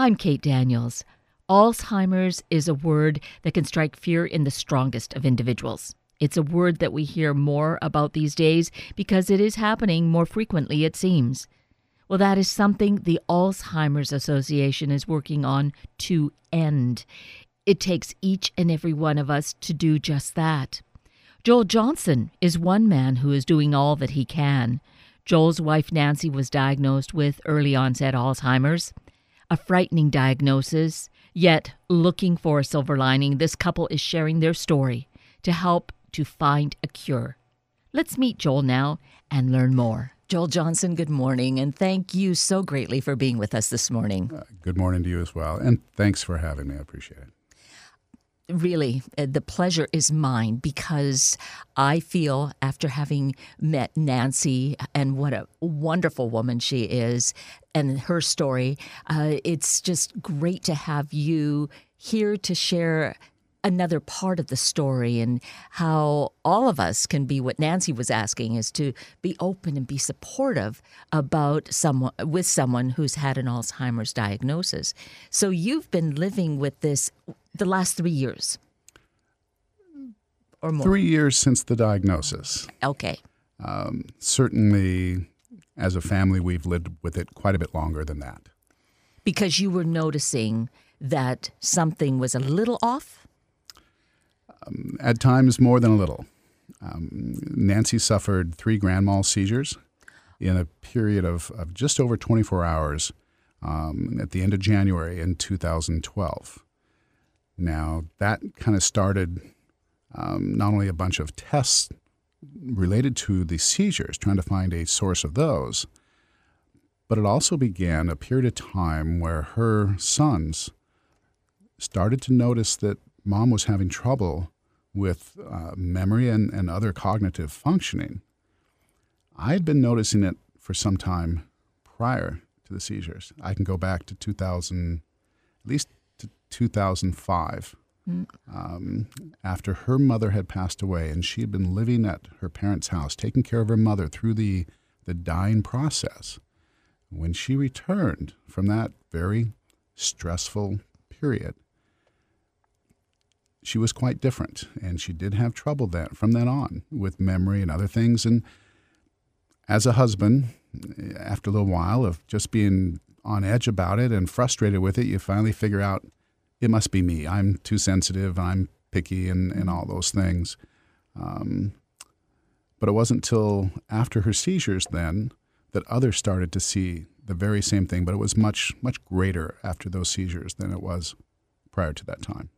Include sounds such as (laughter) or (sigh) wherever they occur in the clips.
I'm Kate Daniels. Alzheimer's is a word that can strike fear in the strongest of individuals. It's a word that we hear more about these days because it is happening more frequently, it seems. Well, that is something the Alzheimer's Association is working on to end. It takes each and every one of us to do just that. Joel Johnson is one man who is doing all that he can. Joel's wife Nancy was diagnosed with early onset Alzheimer's, a frightening diagnosis. Yet, looking for a silver lining, this couple is sharing their story to help to find a cure. Let's meet Joel now and learn more. Joel Johnson, good morning, and thank you so greatly for being with us this morning. Uh, good morning to you as well, and thanks for having me. I appreciate it really, uh, the pleasure is mine because I feel after having met Nancy and what a wonderful woman she is and her story, uh, it's just great to have you here to share another part of the story and how all of us can be what Nancy was asking is to be open and be supportive about someone with someone who's had an Alzheimer's diagnosis. So you've been living with this the last 3 years or more. 3 years since the diagnosis. Okay. Um, certainly as a family we've lived with it quite a bit longer than that. Because you were noticing that something was a little off um, at times more than a little. Um, Nancy suffered three grand mal seizures in a period of, of just over 24 hours um, at the end of January in 2012. Now, that kind of started um, not only a bunch of tests related to the seizures, trying to find a source of those, but it also began a period of time where her sons started to notice that mom was having trouble with uh, memory and, and other cognitive functioning. I had been noticing it for some time prior to the seizures. I can go back to 2000, at least to 2005, mm. um, after her mother had passed away, and she had been living at her parents' house, taking care of her mother through the, the dying process. When she returned from that very stressful period, she was quite different, and she did have trouble then from then on with memory and other things. And as a husband, after a little while of just being on edge about it and frustrated with it, you finally figure out it must be me. I'm too sensitive. I'm picky, and and all those things. Um, but it wasn't until after her seizures then that others started to see the very same thing, but it was much much greater after those seizures than it was prior to that time.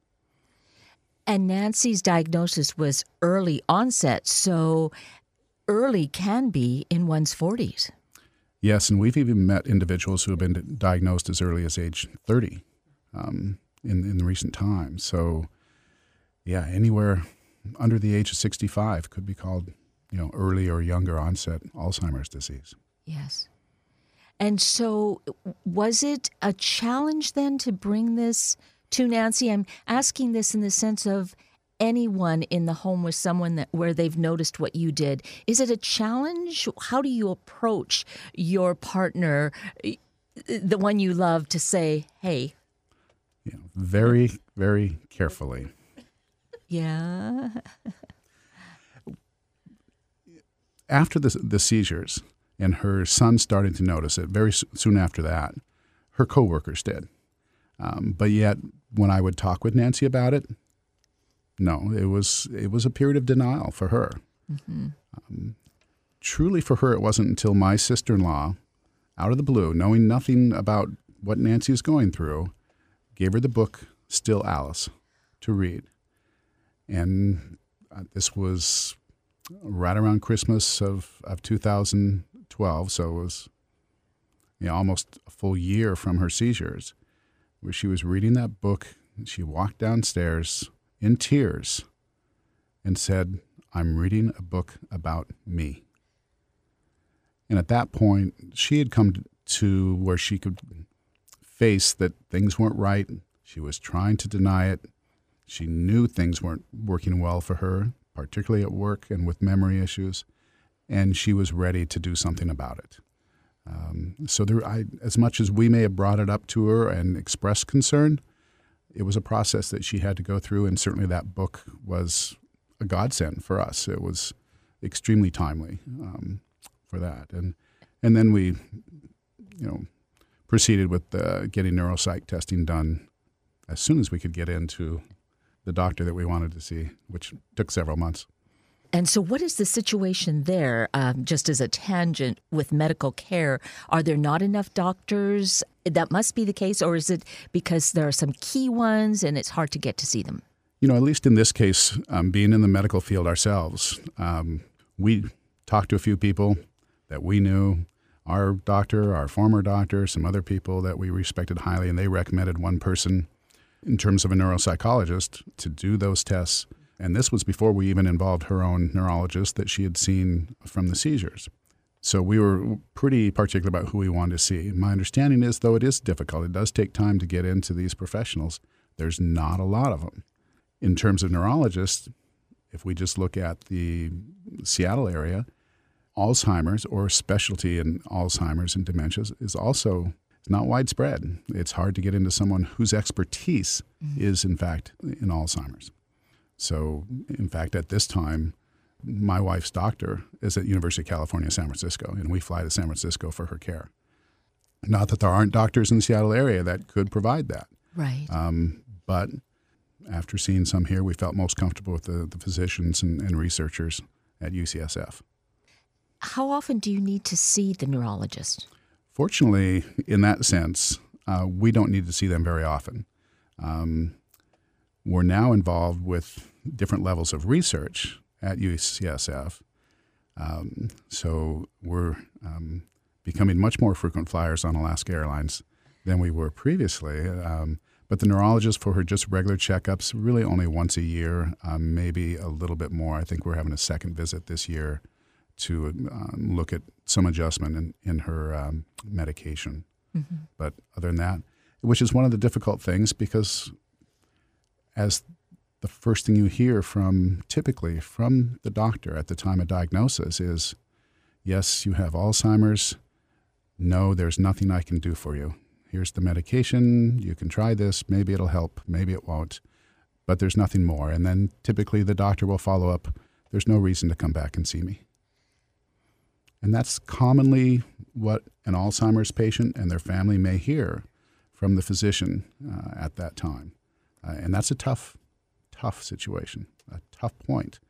And Nancy's diagnosis was early onset, so early can be in one's 40s. Yes, and we've even met individuals who have been diagnosed as early as age 30 um, in, in recent times. So, yeah, anywhere under the age of 65 could be called, you know, early or younger onset Alzheimer's disease. Yes. And so, was it a challenge then to bring this to Nancy. I'm asking this in the sense of anyone in the home with someone that where they've noticed what you did. Is it a challenge? How do you approach your partner, the one you love, to say, "Hey"? Yeah, very, very carefully. Yeah. after the, the seizures, and her son starting to notice it very soon after that, her coworkers did. Um, but yet, when I would talk with Nancy about it, no, it was it was a period of denial for her. Mm-hmm. Um, truly, for her, it wasn't until my sister-in-law, out of the blue, knowing nothing about what Nancy was going through, gave her the book "Still Alice" to read, and uh, this was right around Christmas of of 2012, so it was you know, almost a full year from her seizures where she was reading that book. She walked downstairs in tears and said, I'm reading a book about me. And at that point, she had come to where she could face that things weren't right. She was trying to deny it. She knew things weren't working well for her, particularly at work and with memory issues, and she was ready to do something about it. Um, so there, I, as much as we may have brought it up to her and expressed concern, it was a process that she had to go through, and certainly that book was a godsend for us. It was extremely timely um, for that, and and then we, you know, proceeded with uh, getting neuropsych testing done as soon as we could get into the doctor that we wanted to see, which took several months. And so, what is the situation there? Um, just as a tangent with medical care, are there not enough doctors? That must be the case, or is it because there are some key ones and it's hard to get to see them? You know, at least in this case, um, being in the medical field ourselves, um, we talked to a few people that we knew our doctor, our former doctor, some other people that we respected highly, and they recommended one person in terms of a neuropsychologist to do those tests and this was before we even involved her own neurologist that she had seen from the seizures. So we were pretty particular about who we wanted to see. My understanding is, though it is difficult, it does take time to get into these professionals, there's not a lot of them. In terms of neurologists, if we just look at the Seattle area, Alzheimer's or specialty in Alzheimer's and dementias is also not widespread. It's hard to get into someone whose expertise mm-hmm. is, in fact, in Alzheimer's. So, in fact, at this time, my wife's doctor is at University of California, San Francisco, and we fly to San Francisco for her care. Not that there aren't doctors in the Seattle area that could provide that. Right. Um, but after seeing some here, we felt most comfortable with the, the physicians and, and researchers at UCSF. How often do you need to see the neurologist? Fortunately, in that sense, uh, we don't need to see them very often. Um, we're now involved with different levels of research at UCSF. Um, so we're um, becoming much more frequent flyers on Alaska Airlines than we were previously. Um, but the neurologist for her just regular checkups, really only once a year, um, maybe a little bit more. I think we're having a second visit this year to um, look at some adjustment in, in her um, medication. Mm-hmm. But other than that, which is one of the difficult things because as the first thing you hear from typically from the doctor at the time of diagnosis is yes, you have Alzheimer's. No, there's nothing I can do for you. Here's the medication. You can try this. Maybe it'll help. Maybe it won't. But there's nothing more. And then typically the doctor will follow up. There's no reason to come back and see me. And that's commonly what an Alzheimer's patient and their family may hear from the physician uh, at that time. Uh, and that's a tough, tough situation, a tough point.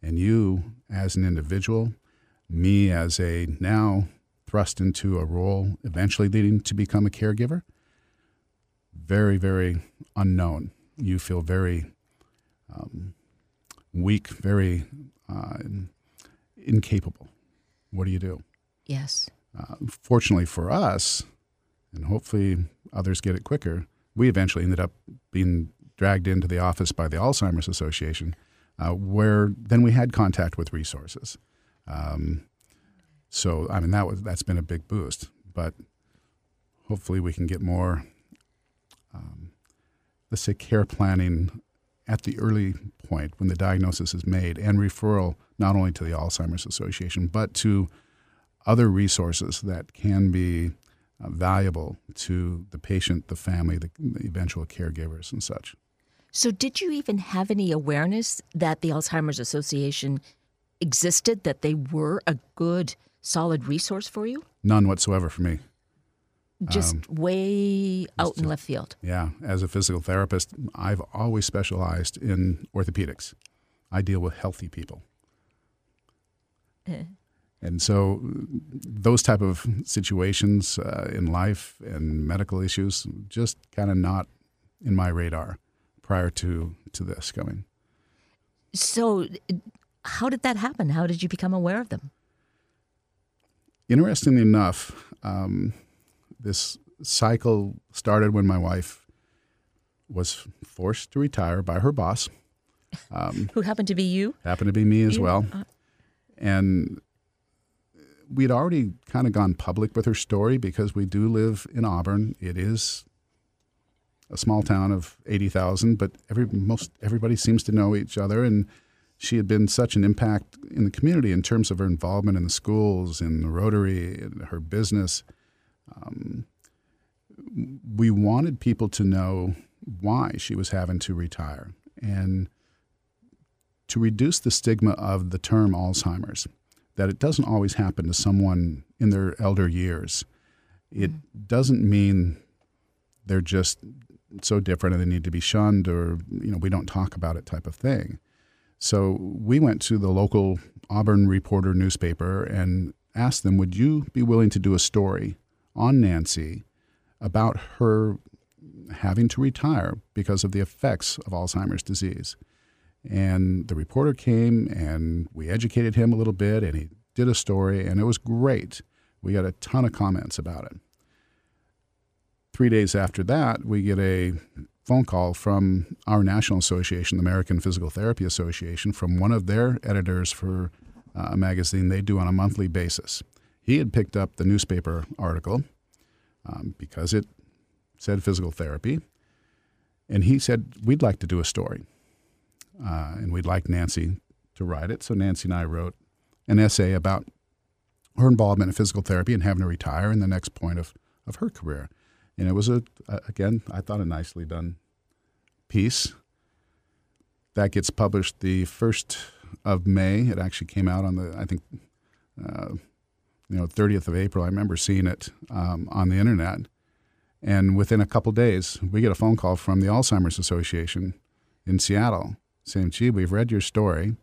And you, as an individual, me as a now thrust into a role eventually leading to become a caregiver, very, very unknown. You feel very um, weak, very uh, incapable. What do you do? Yes. Uh, fortunately for us, and hopefully others get it quicker, we eventually ended up being dragged into the office by the Alzheimer's Association, uh, where then we had contact with resources. Um, so I mean that was that's been a big boost, but hopefully we can get more, um, let's say, care planning at the early point when the diagnosis is made and referral not only to the Alzheimer's Association but to other resources that can be uh, valuable to the patient, the family, the, the eventual caregivers, and such. So, did you even have any awareness that the Alzheimer's Association existed, that they were a good, solid resource for you? None whatsoever for me. Just um, way out in left field. Yeah. As a physical therapist, I've always specialized in orthopedics. I deal with healthy people. Uh. And so those type of situations uh, in life and medical issues just kind of not in my radar prior to to this coming. So, how did that happen? How did you become aware of them? Interestingly enough, um, this cycle started when my wife was forced to retire by her boss. Um, (laughs) Who happened to be you? Happened to be me as you? well. Uh, and we'd already kind of gone public with her story because we do live in Auburn. It is a small town of 80,000, but every most everybody seems to know each other and she had been such an impact in the community in terms of her involvement in the schools, in the Rotary, in her business. Um, we wanted people to know why she was having to retire and to reduce the stigma of the term Alzheimer's, that it doesn't always happen to someone in their elder years. It mm. doesn't mean they're just so different and they need to be shunned or you know we don't talk about it type of thing. So we went to the local Auburn Reporter newspaper and asked them, would you be willing to do a story on Nancy about her having to retire because of the effects of Alzheimer's disease? And the reporter came and we educated him a little bit and he did a story and it was great. We got a ton of comments about it. Three days after that, we get a phone call from our national association, the American Physical Therapy Association, from one of their editors for uh, a magazine they do on a monthly basis. He had picked up the newspaper article um, because it said physical therapy, and he said, We'd like to do a story uh, and we'd like Nancy to write it. So Nancy and I wrote an essay about her involvement in physical therapy and having to retire and the next point of, of her career. And it was a, again, I thought a nicely done piece that gets published the first of May. It actually came out on the I think uh, you know 30th of April. I remember seeing it um, on the internet, and within a couple days, we get a phone call from the Alzheimer's Association in Seattle saying, "Gee, we've read your story."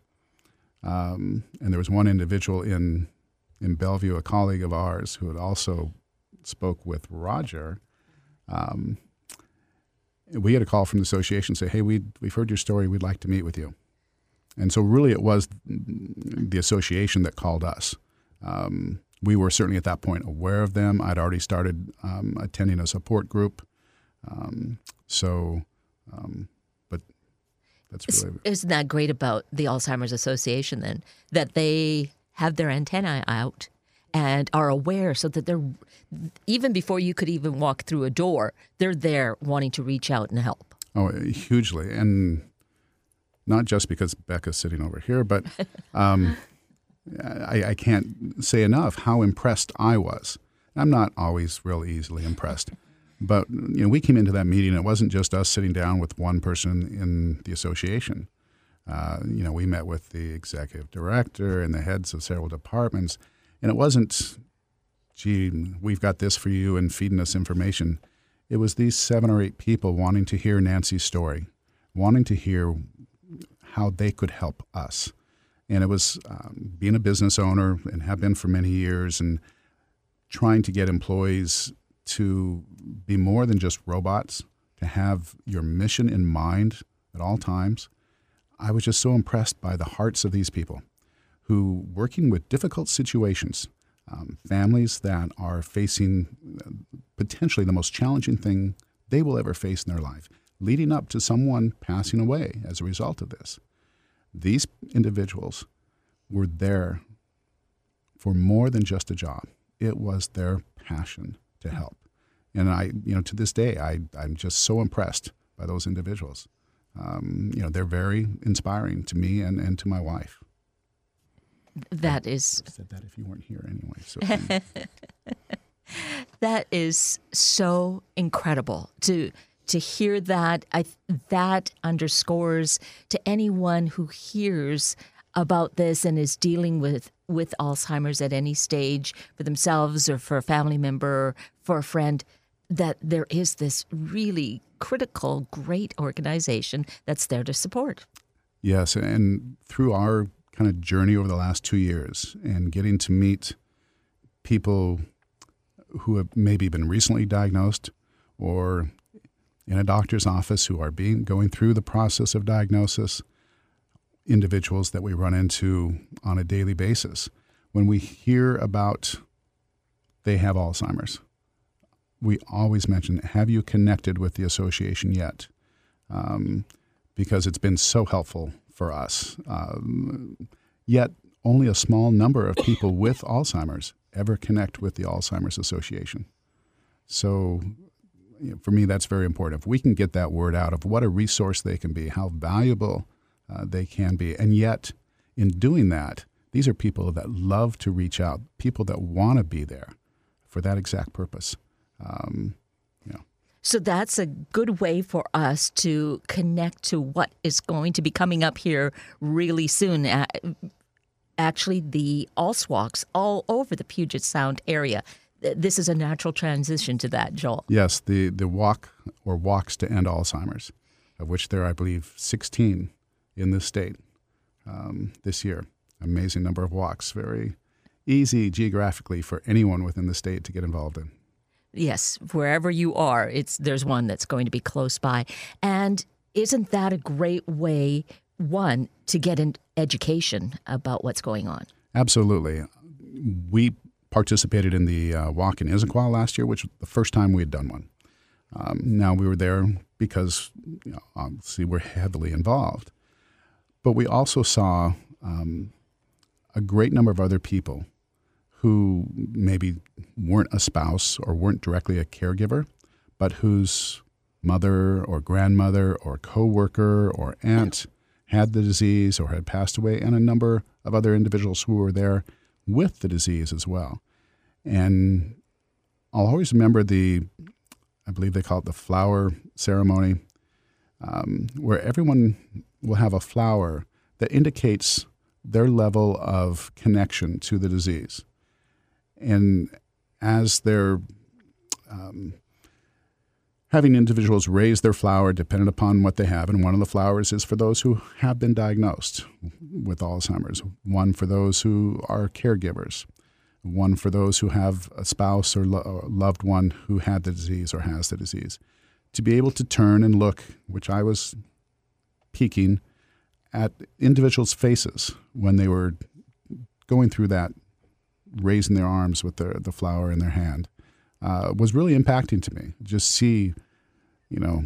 Um, and there was one individual in in Bellevue, a colleague of ours, who had also spoke with Roger. Um, we get a call from the association say, "Hey, we we've heard your story. We'd like to meet with you." And so, really, it was the association that called us. Um, we were certainly at that point aware of them. I'd already started um, attending a support group. Um, so, um, but that's really isn't that great about the Alzheimer's Association then that they have their antennae out and are aware so that they're even before you could even walk through a door, they're there wanting to reach out and help. Oh, hugely, and not just because Becca's sitting over here, but (laughs) um, I, I can't say enough how impressed I was. I'm not always real easily impressed. But you know, we came into that meeting. It wasn't just us sitting down with one person in the association. Uh, you know, we met with the executive director and the heads of several departments, and it wasn't, "Gee, we've got this for you," and feeding us information. It was these seven or eight people wanting to hear Nancy's story, wanting to hear how they could help us. And it was um, being a business owner and have been for many years, and trying to get employees to be more than just robots, to have your mission in mind at all times. I was just so impressed by the hearts of these people who, working with difficult situations, um, families that are facing uh, potentially the most challenging thing they will ever face in their life, leading up to someone passing away as a result of this. These individuals were there for more than just a job, it was their passion to help. And I, you know, to this day, I, I'm just so impressed by those individuals. Um, you know, they're very inspiring to me and, and to my wife. That is. I said that if you weren't here anyway. So. (laughs) that is so incredible to to hear that. I that underscores to anyone who hears about this and is dealing with with Alzheimer's at any stage for themselves or for a family member, or for a friend, that there is this really critical, great organization that's there to support. Yes, and through our kind of journey over the last two years and getting to meet people who have maybe been recently diagnosed or in a doctor's office who are being going through the process of diagnosis individuals that we run into on a daily basis. When we hear about they have Alzheimer's, we always mention have you connected with the association yet? Um, because it's been so helpful for us. Um, yet, only a small number of people (coughs) with Alzheimer's ever connect with the Alzheimer's Association. So, you know, for me, that's very important. If we can get that word out of what a resource they can be, how valuable uh, they can be. And yet, in doing that, these are people that love to reach out, people that want to be there for that exact purpose. Um, So that's a good way for us to connect to what is going to be coming up here really soon. Actually, the ALSWalks all over the Puget Sound area. This is a natural transition to that, Joel. Yes, the, the walk or walks to end Alzheimer's, of which there are, I believe, 16 in this state um, this year. Amazing number of walks. Very easy geographically for anyone within the state to get involved in. Yes, wherever you are, it's there's one that's going to be close by. And isn't that a great way one to get an education about what's going on? Absolutely. We participated in the uh, walk in Issaquah last year, which was the first time we had done one. Um, now we were there because you know, obviously we're heavily involved, but we also saw um, a great number of other people who maybe weren't a spouse or weren't directly a caregiver, but whose mother or grandmother or coworker or aunt had the disease or had passed away, and a number of other individuals who were there with the disease as well. And I'll always remember the, I believe they call it the flower ceremony, um, where everyone will have a flower that indicates their level of connection to the disease. And as they're um, having individuals raise their flower dependent upon what they have, and one of the flowers is for those who have been diagnosed with Alzheimer's, one for those who are caregivers, one for those who have a spouse or, lo- or loved one who had the disease or has the disease. To be able to turn and look, which I was peeking at individuals' faces when they were going through that raising their arms with the, the flower in their hand uh, was really impacting to me. Just see, you know,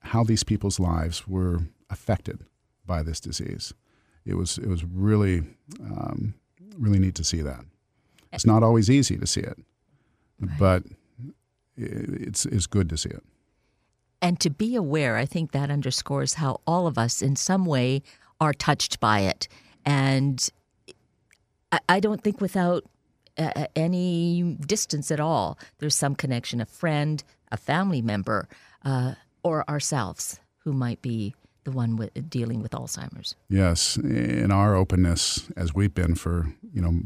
how these people's lives were affected by this disease. It was it was really um, really neat to see that. It's not always easy to see it, right. but it's it's good to see it. And to be aware, I think that underscores how all of us, in some way, are touched by it. And I, don't think without uh, any distance at all, there's some connection, a friend, a family member, uh, or ourselves who might be the one with, dealing with Alzheimer's. Yes, in our openness, as we've been for you know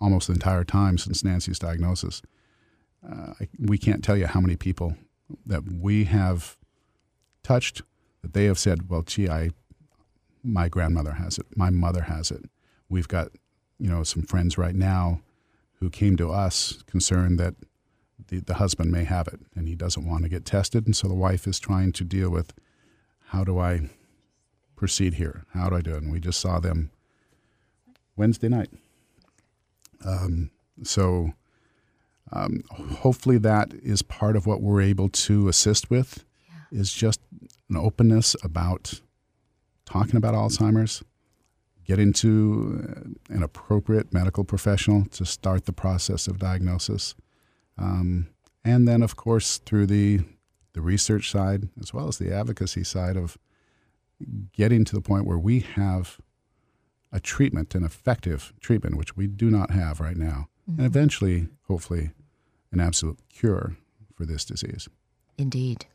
almost the entire time since Nancy's diagnosis, uh, we can't tell you how many people that we have touched that they have said, "Well, gee, I, my grandmother has it, my mother has it." We've got you know, some friends right now who came to us concerned that the, the husband may have it and he doesn't want to get tested. And so the wife is trying to deal with how do I proceed here? How do I do it? And we just saw them Wednesday night. Um, so um, hopefully that is part of what we're able to assist with yeah. is just an openness about talking about Alzheimer's, get into an appropriate medical professional to start the process of diagnosis. Um, and then, of course, through the, the research side as well as the advocacy side of getting to the point where we have a treatment, an effective treatment, which we do not have right now, mm-hmm. and eventually, hopefully, an absolute cure for this disease. Indeed.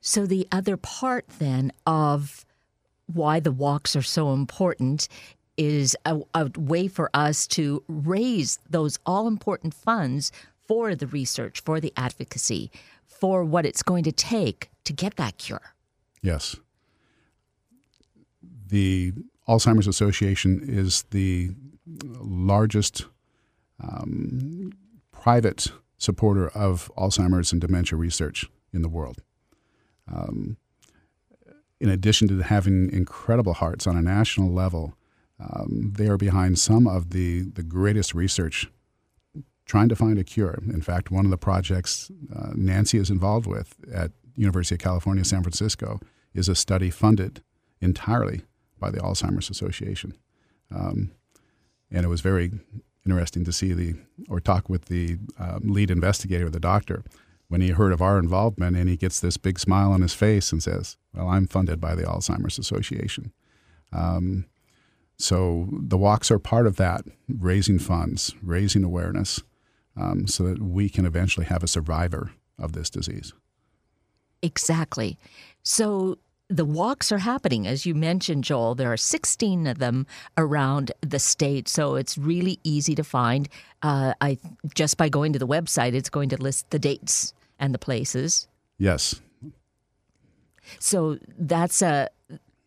So, the other part then of why the walks are so important is a, a way for us to raise those all important funds for the research, for the advocacy, for what it's going to take to get that cure. Yes. The Alzheimer's Association is the largest um, private supporter of Alzheimer's and dementia research in the world. Um, in addition to having incredible hearts on a national level, um, they are behind some of the, the greatest research trying to find a cure. In fact, one of the projects uh, Nancy is involved with at University of California, San Francisco, is a study funded entirely by the Alzheimer's Association. Um, and it was very interesting to see the or talk with the um, lead investigator, the doctor, when he heard of our involvement and he gets this big smile on his face and says, Well, I'm funded by the Alzheimer's Association. Um, so the walks are part of that, raising funds, raising awareness, um, so that we can eventually have a survivor of this disease. Exactly. So the walks are happening, as you mentioned, Joel. There are 16 of them around the state, so it's really easy to find. Uh, I just by going to the website, it's going to list the dates and the places. Yes. So that's a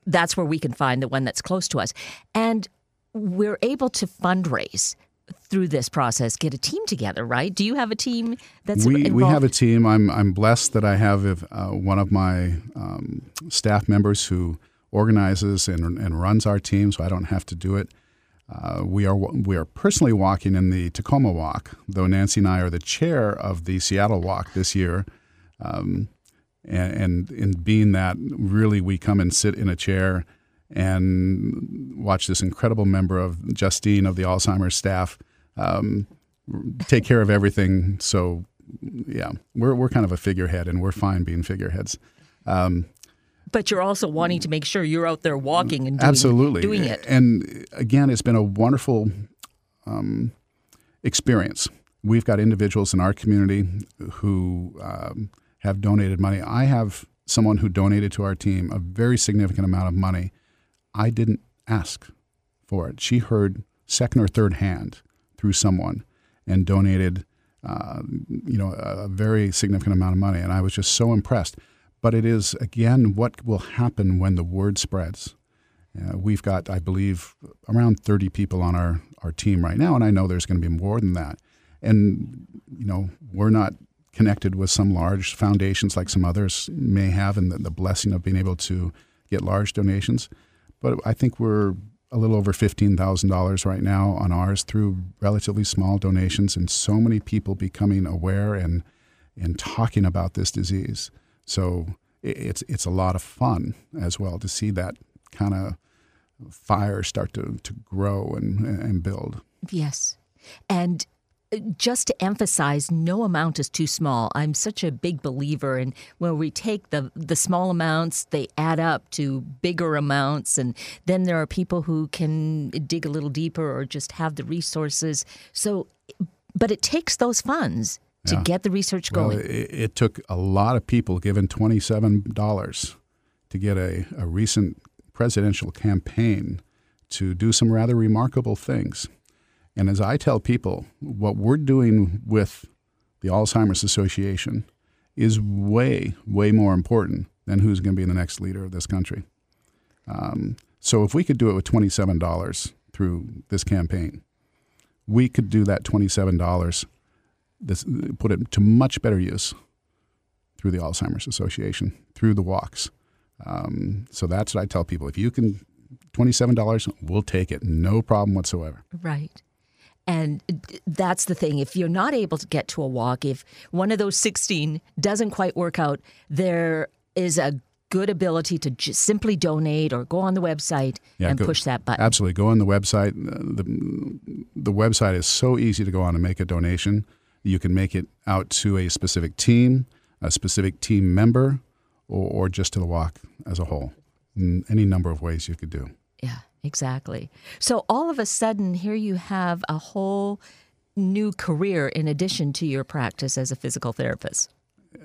that's where we can find the one that's close to us, and we're able to fundraise through this process get a team together, right? Do you have a team that's we involved? we have a team. I'm I'm blessed that I have uh, one of my um, staff members who organizes and, and runs our team, so I don't have to do it. Uh, we are we are personally walking in the Tacoma Walk, though Nancy and I are the chair of the Seattle Walk this year. Um, and, and in being that, really, we come and sit in a chair and watch this incredible member of Justine of the Alzheimer's staff um, take care of everything. So, yeah, we're we're kind of a figurehead, and we're fine being figureheads. Um, but you're also wanting to make sure you're out there walking and doing, absolutely doing it. And again, it's been a wonderful um, experience. We've got individuals in our community who um, have donated money. I have someone who donated to our team a very significant amount of money I didn't ask for it. She heard second or third hand through someone and donated, uh, you know, a very significant amount of money, and I was just so impressed. But it is again what will happen when the word spreads. Uh, we've got, I believe, around 30 people on our, our team right now, and I know there's going to be more than that. And you know, we're not connected with some large foundations like some others may have, and the, the blessing of being able to get large donations but I think we're a little over $15,000 right now on ours through relatively small donations and so many people becoming aware and and talking about this disease. So it's it's a lot of fun as well to see that kind of fire start to, to grow and, and build. Yes. And just to emphasize, no amount is too small. I'm such a big believer in when we take the the small amounts, they add up to bigger amounts, and then there are people who can dig a little deeper or just have the resources. So, but it takes those funds to yeah. get the research going. Well, it, it, took a lot of people giving twenty seven dollars to get a, a recent presidential campaign to do some rather remarkable things. And as I tell people, what we're doing with the Alzheimer's Association is way, way more important than who's going to be the next leader of this country. Um, so if we could do it with $27 through this campaign, we could do that $27, this, put it to much better use through the Alzheimer's Association, through the walks. Um, so that's what I tell people. If you can, $27, we'll take it. No problem whatsoever. Right. And that's the thing. If you're not able to get to a walk, if one of those 16 doesn't quite work out, there is a good ability to just simply donate or go on the website yeah, and go, push that button. Absolutely. Go on the website. Uh, the, the website is so easy to go on and make a donation. You can make it out to a specific team, a specific team member, or, or just to the walk as a whole. Any number of ways you could do. Yeah. Exactly. So all of a sudden, here you have a whole new career in addition to your practice as a physical therapist.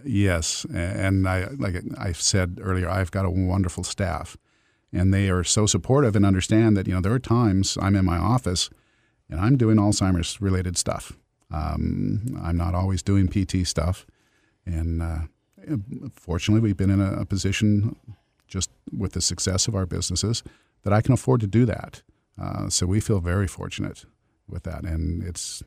Yes, and I like I said earlier, I've got a wonderful staff, and they are so supportive and understand that you know there are times I'm in my office and I'm doing Alzheimer's related stuff. Um, I'm not always doing PT stuff, and uh, fortunately, we've been in a, a position just with the success of our businesses that I can afford to do that. Uh, so we feel very fortunate with that, and it's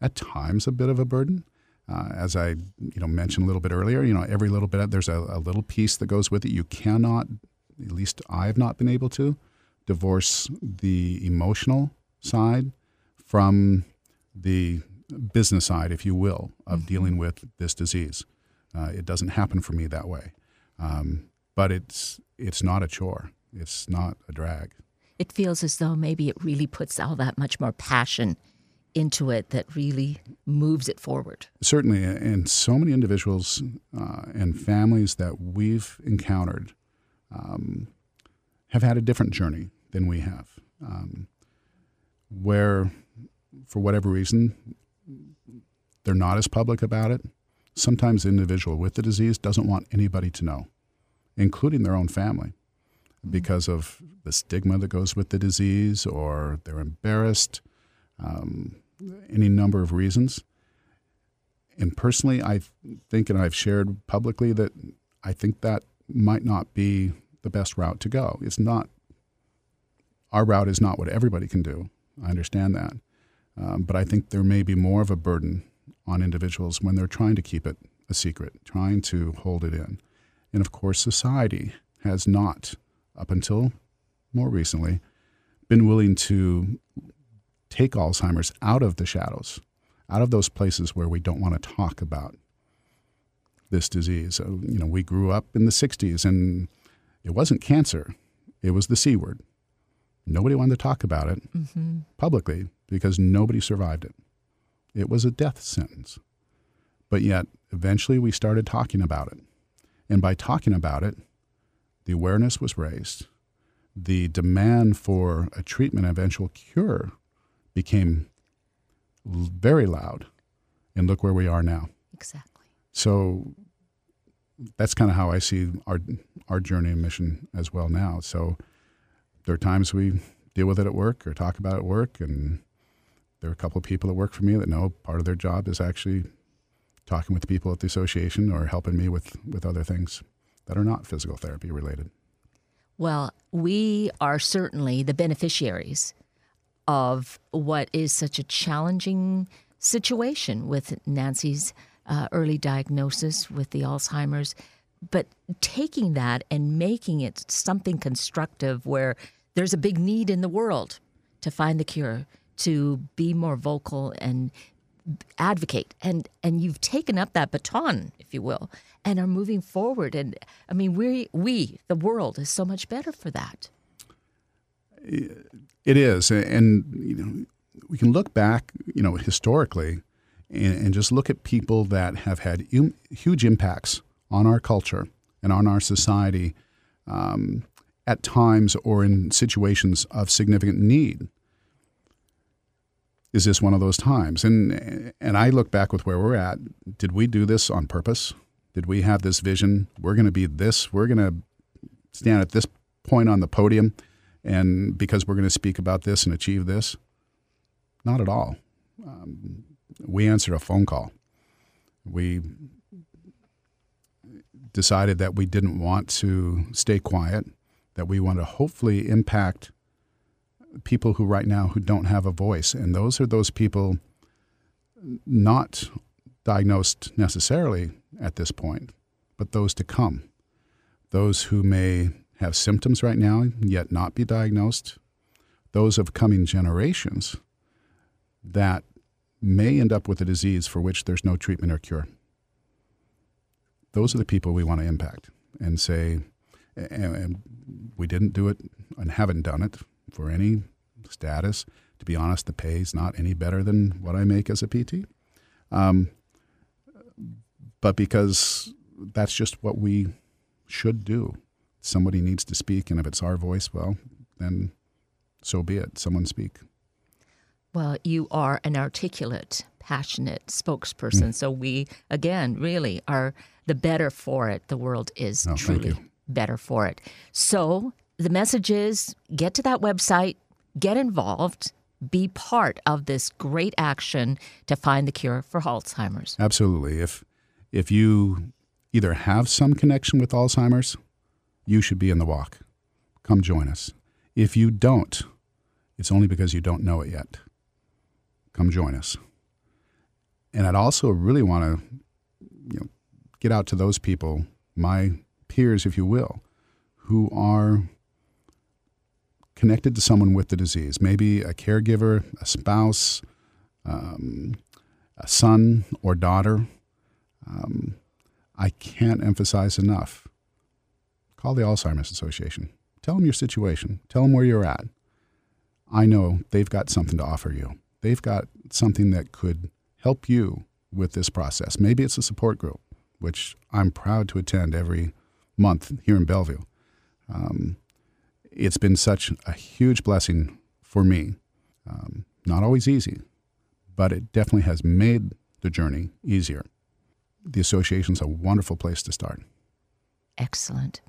at times a bit of a burden. Uh, as I you know mentioned a little bit earlier, you know every little bit there's a, a, little piece that goes with it. You cannot, at least I've not been able to, divorce the emotional side from the business side, if you will, of mm-hmm. dealing with this disease. Uh, it doesn't happen for me that way, um, but it's it's not a chore it's not a drag. It feels as though maybe it really puts all that much more passion into it that really moves it forward. Certainly, and so many individuals uh, and families that we've encountered um, have had a different journey than we have, um, where for whatever reason they're not as public about it. Sometimes the individual with the disease doesn't want anybody to know, including their own family, because of the stigma that goes with the disease, or they're embarrassed, um, any number of reasons. And personally, I think, and I've shared publicly, that I think that might not be the best route to go. It's not, our route is not what everybody can do. I understand that. Um, but I think there may be more of a burden on individuals when they're trying to keep it a secret, trying to hold it in. And of course, society has not, up until more recently, been willing to take Alzheimer's out of the shadows, out of those places where we don't want to talk about this disease. you know, we grew up in the 60s and it wasn't cancer, it was the C word. Nobody wanted to talk about it mm-hmm. publicly because nobody survived it. It was a death sentence. But yet, eventually, we started talking about it. And by talking about it, the awareness was raised. The demand for a treatment, eventual cure, became very loud. And look where we are now. Exactly. So that's kind of how I see our our journey and mission as well now. So there are times we deal with it at work or talk about it at work, and there are a couple of people that work for me that know part of their job is actually talking with people at the association or helping me with, with other things that are not physical therapy related. Well, we are certainly the beneficiaries of what is such a challenging situation with Nancy's uh, early diagnosis with the Alzheimer's. But taking that and making it something constructive where there's a big need in the world to find the cure, to be more vocal and advocate and and you've taken up that baton if you will and are moving forward. And i mean we we the world is so much better for that. It is and you know we can look back you know historically and, and just look at people that have had huge impacts on our culture and on our society um, at times or in situations of significant need is this one of those times? And and I look back with where we're at. Did we do this on purpose? Did we have this vision? We're going to be this. We're going to stand at this point on the podium, and because we're going to speak about this and achieve this. Not at all. Um, we answered a phone call. We decided that we didn't want to stay quiet, that we want to hopefully impact people who right now who don't have a voice, and those are those people not diagnosed necessarily at this point, but those to come. Those who may have symptoms right now yet not be diagnosed, those of coming generations that may end up with a disease for which there's no treatment or cure. Those are the people we want to impact and say, and we didn't do it and haven't done it for any status. To be honest, the pay is not any better than what I make as a PT. Um, but because that's just what we should do. Somebody needs to speak, and if it's our voice, well, then so be it. Someone speak. Well, you are an articulate, passionate spokesperson. Mm. So we, again, really are the better for it. The world is oh, truly better for it. So the message is get to that website, get involved, be part of this great action to find the cure for Alzheimer's. Absolutely. If if you either have some connection with Alzheimer's, you should be in the walk. Come join us. If you don't, it's only because you don't know it yet. Come join us. And I'd also really want to you know, get out to those people, my peers, if you will, who are connected to someone with the disease, maybe a caregiver, a spouse, um, a son or daughter. Um, I can't emphasize enough. Call the Alzheimer's Association. Tell them your situation. Tell them where you're at. I know they've got something to offer you. they've got something that could help you with this process. Maybe it's a support group, which I'm proud to attend every month here in Bellevue. Um, it's been such a huge blessing for me. Um, not always easy, but it definitely has made the journey easier. The association's a wonderful place to start. Excellent.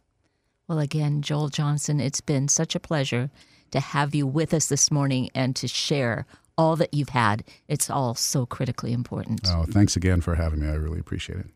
Well, again, Joel Johnson, it's been such a pleasure to have you with us this morning and to share all that you've had. It's all so critically important. Oh, thanks again for having me. I really appreciate it.